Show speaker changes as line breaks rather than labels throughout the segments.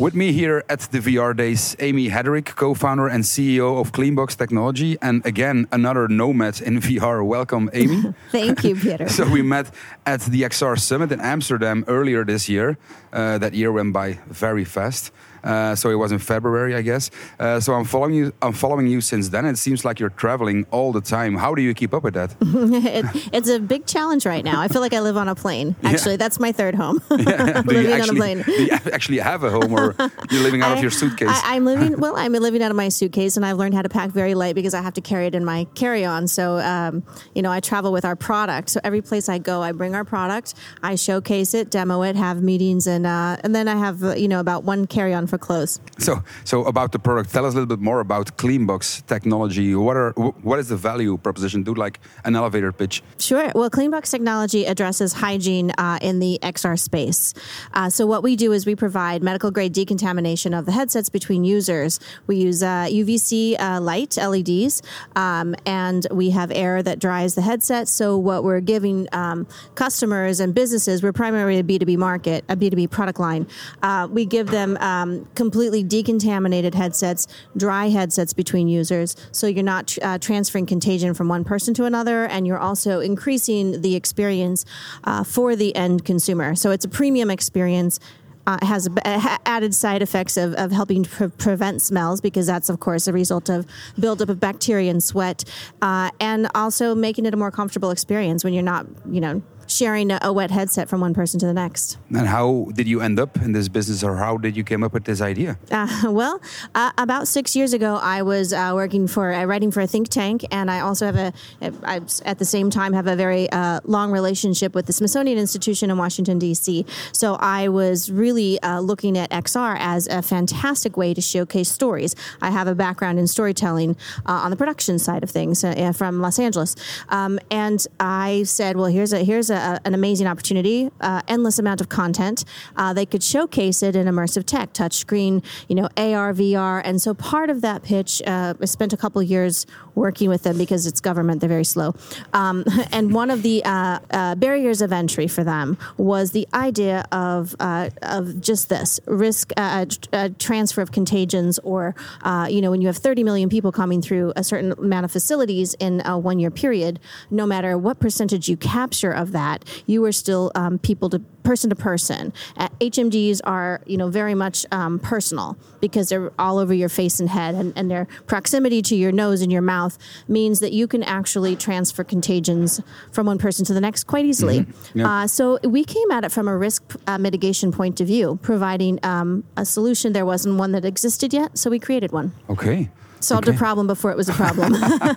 With me here at the VR Days, Amy Hedrick, co-founder and CEO of Cleanbox Technology, and again another nomad in VR. Welcome, Amy.
Thank you, Peter.
so we met at the XR Summit in Amsterdam earlier this year. Uh, that year went by very fast. Uh, so it was in February, I guess. Uh, so I'm following you. I'm following you since then. It seems like you're traveling all the time. How do you keep up with that?
it, it's a big challenge right now. I feel like I live on a plane. Actually, yeah. that's my third home. Yeah. living
actually,
on a plane.
Do you actually have a home, or you're living out I, of your suitcase?
I, am living. Well, I'm living out of my suitcase, and I've learned how to pack very light because I have to carry it in my carry-on. So, um, you know, I travel with our product. So every place I go, I bring our product. I showcase it, demo it, have meetings, and uh, and then I have uh, you know about one carry-on for clothes.
So so, about the product, tell us a little bit more about Cleanbox technology. What are what is the value proposition? Do like an elevator pitch?
Sure. Well, Cleanbox technology addresses hygiene uh, in the XR space. Uh, so what we do is we provide medical grade decontamination of the headsets between users. We use uh, UVC uh, light LEDs, um, and we have air that dries the headset. So what we're giving um, customers and businesses, we're primarily a B2B market, a B2B product line. Uh, we give them um, completely decontaminated headsets, dry headsets between users. So you're not uh, transferring contagion from one person to another, and you're also increasing the experience uh, for the end consumer. So it's a premium experience. Uh, has added side effects of, of helping pre- prevent smells because that's of course a result of buildup of bacteria and sweat uh, and also making it a more comfortable experience when you're not you know sharing a, a, wet headset from one person to the next.
And how did you end up in this business, or how did you come up with this idea?
Uh, well, uh, about six years ago, I was uh, working for uh, writing for a think tank, and I also have a, I, at the same time, have a very uh, long relationship with the Smithsonian Institution in Washington D.C. So I was really uh, looking at XR as a fantastic way to showcase stories. I have a background in storytelling on the production side of things from Los Angeles, um, and I said, well, here's a here's a a, an amazing opportunity, uh, endless amount of content. Uh, they could showcase it in immersive tech, touchscreen, you know, AR, VR, and so part of that pitch. Uh, I spent a couple years working with them because it's government; they're very slow. Um, and one of the uh, uh, barriers of entry for them was the idea of uh, of just this risk a transfer of contagions, or you know, when you have 30 million people coming through a certain amount of facilities in a one year period, no matter what percentage you capture of that that, you are still um, people to person to person. Uh, HMDs are, you know, very much um, personal because they're all over your face and head, and, and, their proximity to your nose and your mouth means that you can actually transfer contagions from one person to the next quite easily. Mm-hmm. Yeah. Uh, so we came at it from a risk uh, mitigation point of view, providing um, a solution. There wasn't one that existed yet, so we created one.
Okay
solved okay. a problem before it was a problem. yeah,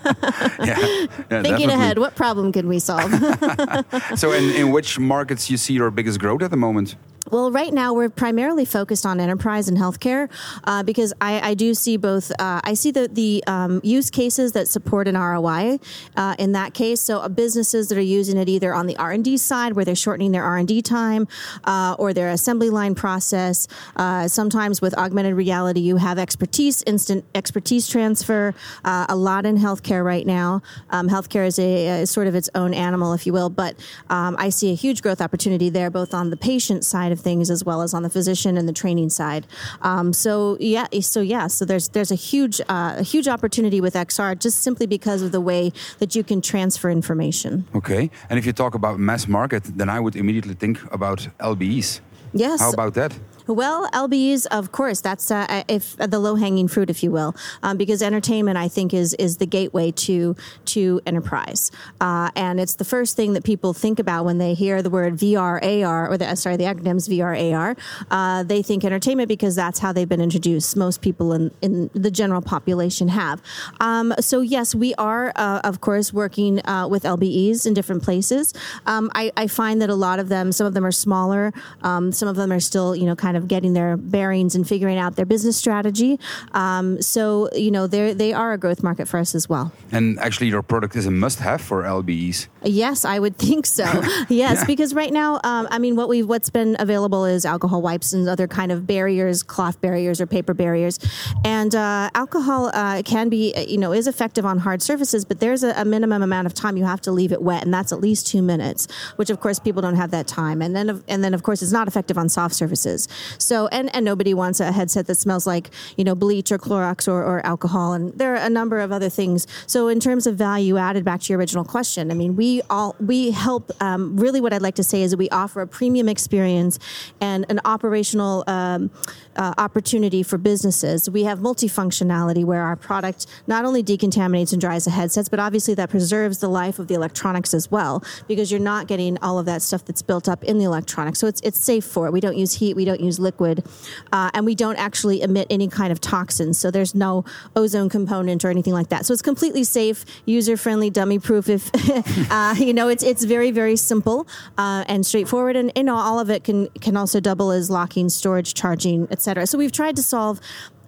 yeah, Thinking definitely. ahead, what problem can we solve?
so, in, in which markets you see your biggest growth at the moment?
Well, right now we're primarily focused on enterprise and healthcare uh, because I, I, do see both. Uh, I see the the um, use cases that support an ROI uh, in that case. So uh, businesses that are using it either on the R and D side where they're shortening their R and D time uh, or their assembly line process. Uh, sometimes with augmented reality, you have expertise, instant expertise transfer. a lot in healthcare right now. Um, healthcare is a is sort of its own animal, if you will. But um, I see a huge growth opportunity there, both on the patient side of things as well as on the physician and the training side. Um, so yeah, so yeah, so there's there's a huge uh, a huge opportunity with XR just simply because of the way that you can transfer information.
Okay, and if you talk about mass market, then I would immediately think about LBEs.
Yes.
How about that?
Well, LBEs, of course, that's uh, if uh, the low hanging fruit, if you will, um, because entertainment, I think, is is the gateway to to enterprise, uh, and it's the first thing that people think about when they hear the word VR AR or the uh, sorry the acronyms VR AR. Uh, they think entertainment because that's how they've been introduced. Most people in in the general population have. Um, so yes, we are, uh, of course, working with LBEs in different places. Um, I, I, find that a lot of them, some of them are smaller, um, some of them are still, you know, kind kind of getting their bearings and figuring out their business strategy. Um, so, you know, they they are a growth market for us as well.
And actually, your product is a must-have for LBEs.
Yes, I would think so. yes, yeah. because right now, um, I mean, what we what's been available is alcohol wipes and other kind of barriers, cloth barriers or paper barriers, and uh, alcohol uh, can be, you know, is effective on hard surfaces, but there's a, a minimum amount of time you have to leave it wet, and that's at least two minutes, which of course people don't have that time, and then and then of course it's not effective on soft surfaces. So and and nobody wants a headset that smells like you know bleach or Clorox or, or alcohol, and there are a number of other things. So in terms of value added, back to your original question, I mean we all we help. Um, really, what I'd like to say is that we offer a premium experience and an operational. Um, uh, opportunity for businesses. We have multifunctionality where our product not only decontaminates and dries the headsets, but obviously that preserves the life of the electronics as well, because you're not getting all of that stuff that's built up in the electronics. So it's it's safe for it. We don't use heat, we don't use liquid, uh, and we don't actually emit any kind of toxins. So there's no ozone component or anything like that. So it's completely safe, user friendly, dummy proof. If uh, you know, it's it's very very simple uh, and straightforward, and you know all of it can can also double as locking, storage, charging, etc. So we've tried to solve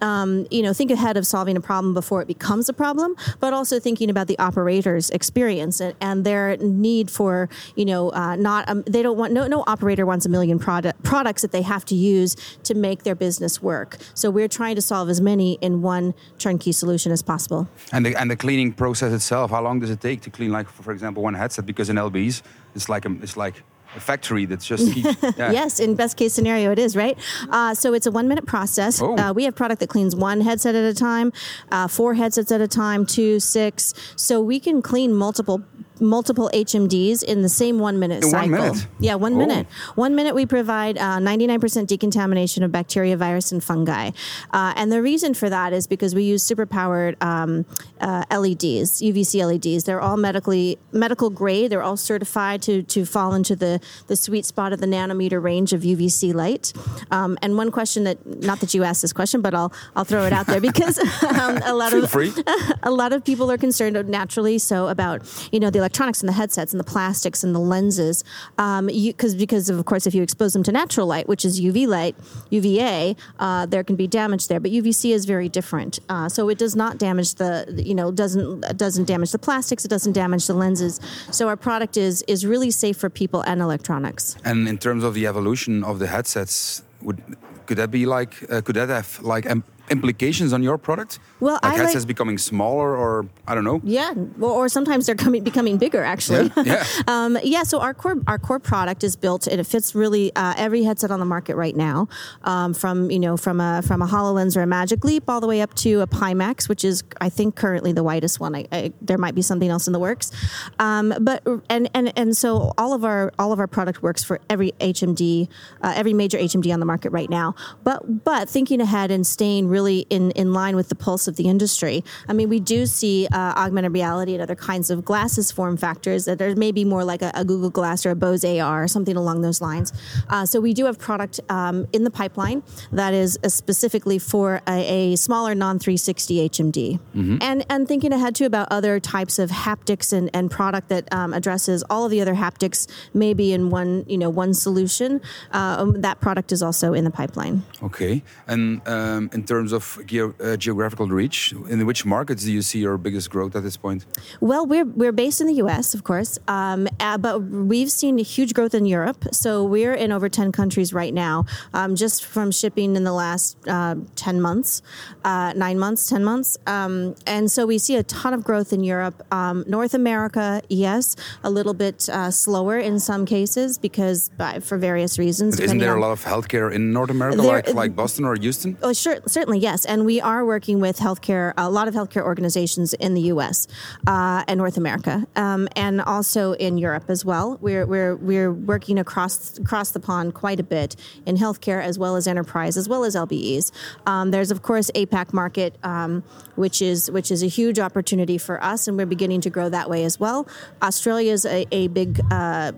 um, you know, think ahead of solving a problem before it becomes a problem, but also thinking about the operator's experience and, and their need for, you know, uh, not um, they don't want no no operator wants a million product products that they have to use to make their business work. So we're trying to solve as many in one turnkey solution as possible.
And the and the cleaning process itself, how long does it take to clean, like for example, one headset? Because in LBs, it's like a, it's like a factory that's just keeps,
yeah. yes in best case scenario it is right uh, so it's a one minute process oh. uh, we have product that cleans one headset at a time uh, four headsets at a time two six so we can clean multiple multiple HMDs in the same one minute
in
cycle.
One minute.
Yeah, one oh. minute. One minute we provide uh, 99% decontamination of bacteria, virus, and fungi. Uh, and the reason for that is because we use superpowered um, uh, LEDs, UVC LEDs. They're all medically medical grade. They're all certified to to fall into the the sweet spot of the nanometer range of UVC light. Um, and one question that not that you asked this question, but I'll I'll throw it out there because um, a lot of a lot of people are concerned naturally so about you know the electronics and the headsets and the plastics and the lenses, um, because because of course if you expose them to natural light, which is UV light, UVA, uh, there can be damage there. But UVC is very different, uh, so it does not damage the you know doesn't doesn't damage the plastics, it doesn't damage the lenses. So our product is is really safe for people and electronics.
And in terms of the evolution of the headsets, would could that be like uh, could that have like implications on your product?
Well,
like
I
headsets like, becoming smaller, or I don't know.
Yeah, well, or sometimes they're coming becoming bigger. Actually,
yeah. Yeah.
um, yeah. So our core our core product is built and it fits really uh, every headset on the market right now, um, from you know from a from a Hololens or a Magic Leap all the way up to a Pimax, which is I think currently the widest one. I, I, there might be something else in the works, um, but and and and so all of our all of our product works for every HMD, uh, every major HMD on the market right now. But but thinking ahead and staying really in, in line with the pulse of the industry. I mean, we do see uh, augmented reality and other kinds of glasses form factors that are maybe more like a, a Google Glass or a Bose AR or something along those lines. Uh, so we do have product um, in the pipeline that is uh, specifically for a, a smaller non 360 HMD. Mm-hmm. And, and thinking ahead too about other types of haptics and, and product that um, addresses all of the other haptics maybe in one, you know, one solution. Uh, um, that product is also in the pipeline.
Okay. And um, in terms of uh, geographical reach? In which markets do you see your biggest growth at this point?
Well, we're, we're based in the US, of course, um, uh, but we've seen a huge growth in Europe. So we're in over 10 countries right now, um, just from shipping in the last uh, 10 months, uh, nine months, 10 months. Um, and so we see a ton of growth in Europe. Um, North America, yes, a little bit uh, slower in some cases because for various reasons.
Isn't there a lot of healthcare in North America, there, like, like Boston or Houston?
Oh, sure, certainly, yes and we are working with healthcare, a lot of healthcare organizations in the U.S. Uh, and North America, um, and also in Europe as well. We're we're we're working across across the pond quite a bit in healthcare as well as enterprise as well as LBEs. Um, there's of course APAC market, um, which is which is a huge opportunity for us, and we're beginning to grow that way as well. Australia is a, a big, uh,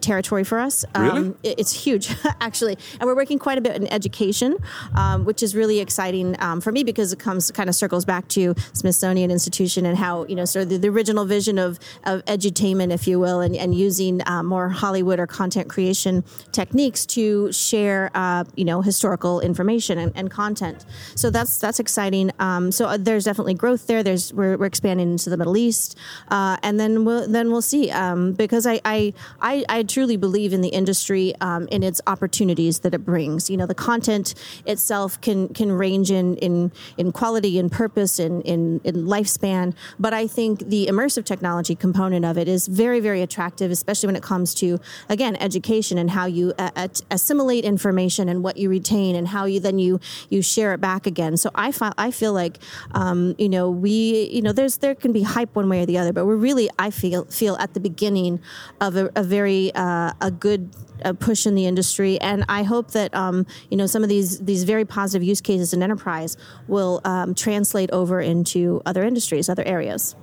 territory for us.
Really?
Um, it's huge actually, and we're working quite a bit in education, um, which is really exciting um, for me because it comes kind of circles back to Smithsonian Institution and how you know sort of the, the original vision of of edutainment, if you will, and, and using uh, more Hollywood or content creation techniques to share uh, you know historical information and, and, content. So that's that's exciting. Um, so uh, there's definitely growth there. There's we're, we're expanding into the Middle East, uh, and then we'll then we'll see um, because I, I, I I truly believe in the industry um, in its opportunities that it brings. You know, the content itself can can range change in in, in quality and purpose and in, in lifespan. But I think the immersive technology component of it is very, very attractive, especially when it comes to, again, education and how you uh, assimilate information and what you retain and how you then you you share it back again. So I, fi- I feel like, um, you know, we, you know, there's there can be hype one way or the other, but we're really, I feel, feel at the beginning of a, a very uh, a good uh, push in the industry, and I hope that um, you know some of these these very positive use cases in enterprise will um, translate over into other industries, other areas.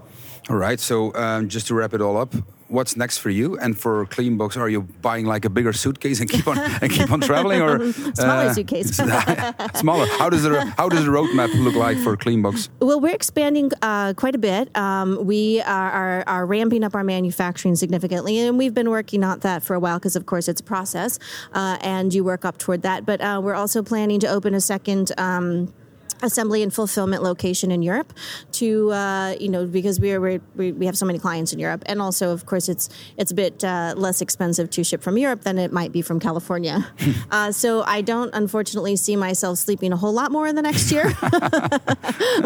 All right. So um, just to wrap it all up, what's next for you and for Cleanbox? Are you buying like a bigger suitcase and keep on and keep on traveling, or
smaller uh, suitcase?
smaller. How does the how does the roadmap look like for Cleanbox?
Well, we're expanding uh, quite a bit. Um, we are, are, are ramping up our manufacturing significantly, and we've been working on that for a while because, of course, it's a process, uh, and you work up toward that. But uh, we're also planning to open a second. Um, assembly and fulfillment location in Europe to uh, you know because we are we we have so many clients in Europe and also of course it's it's a bit uh, less expensive to ship from Europe than it might be from California. uh, so I don't unfortunately see myself sleeping a whole lot more in the next year,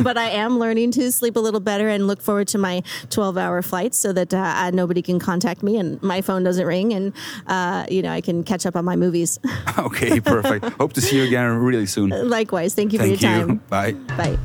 but I am learning to sleep a little better and look forward to my 12 hour flights so that uh, nobody can contact me and my phone doesn't ring and uh, you know I can catch up on my movies.
okay, perfect. Hope to see you again really soon.
Likewise. Thank you Thank for your you. time.
Bye.
Bye.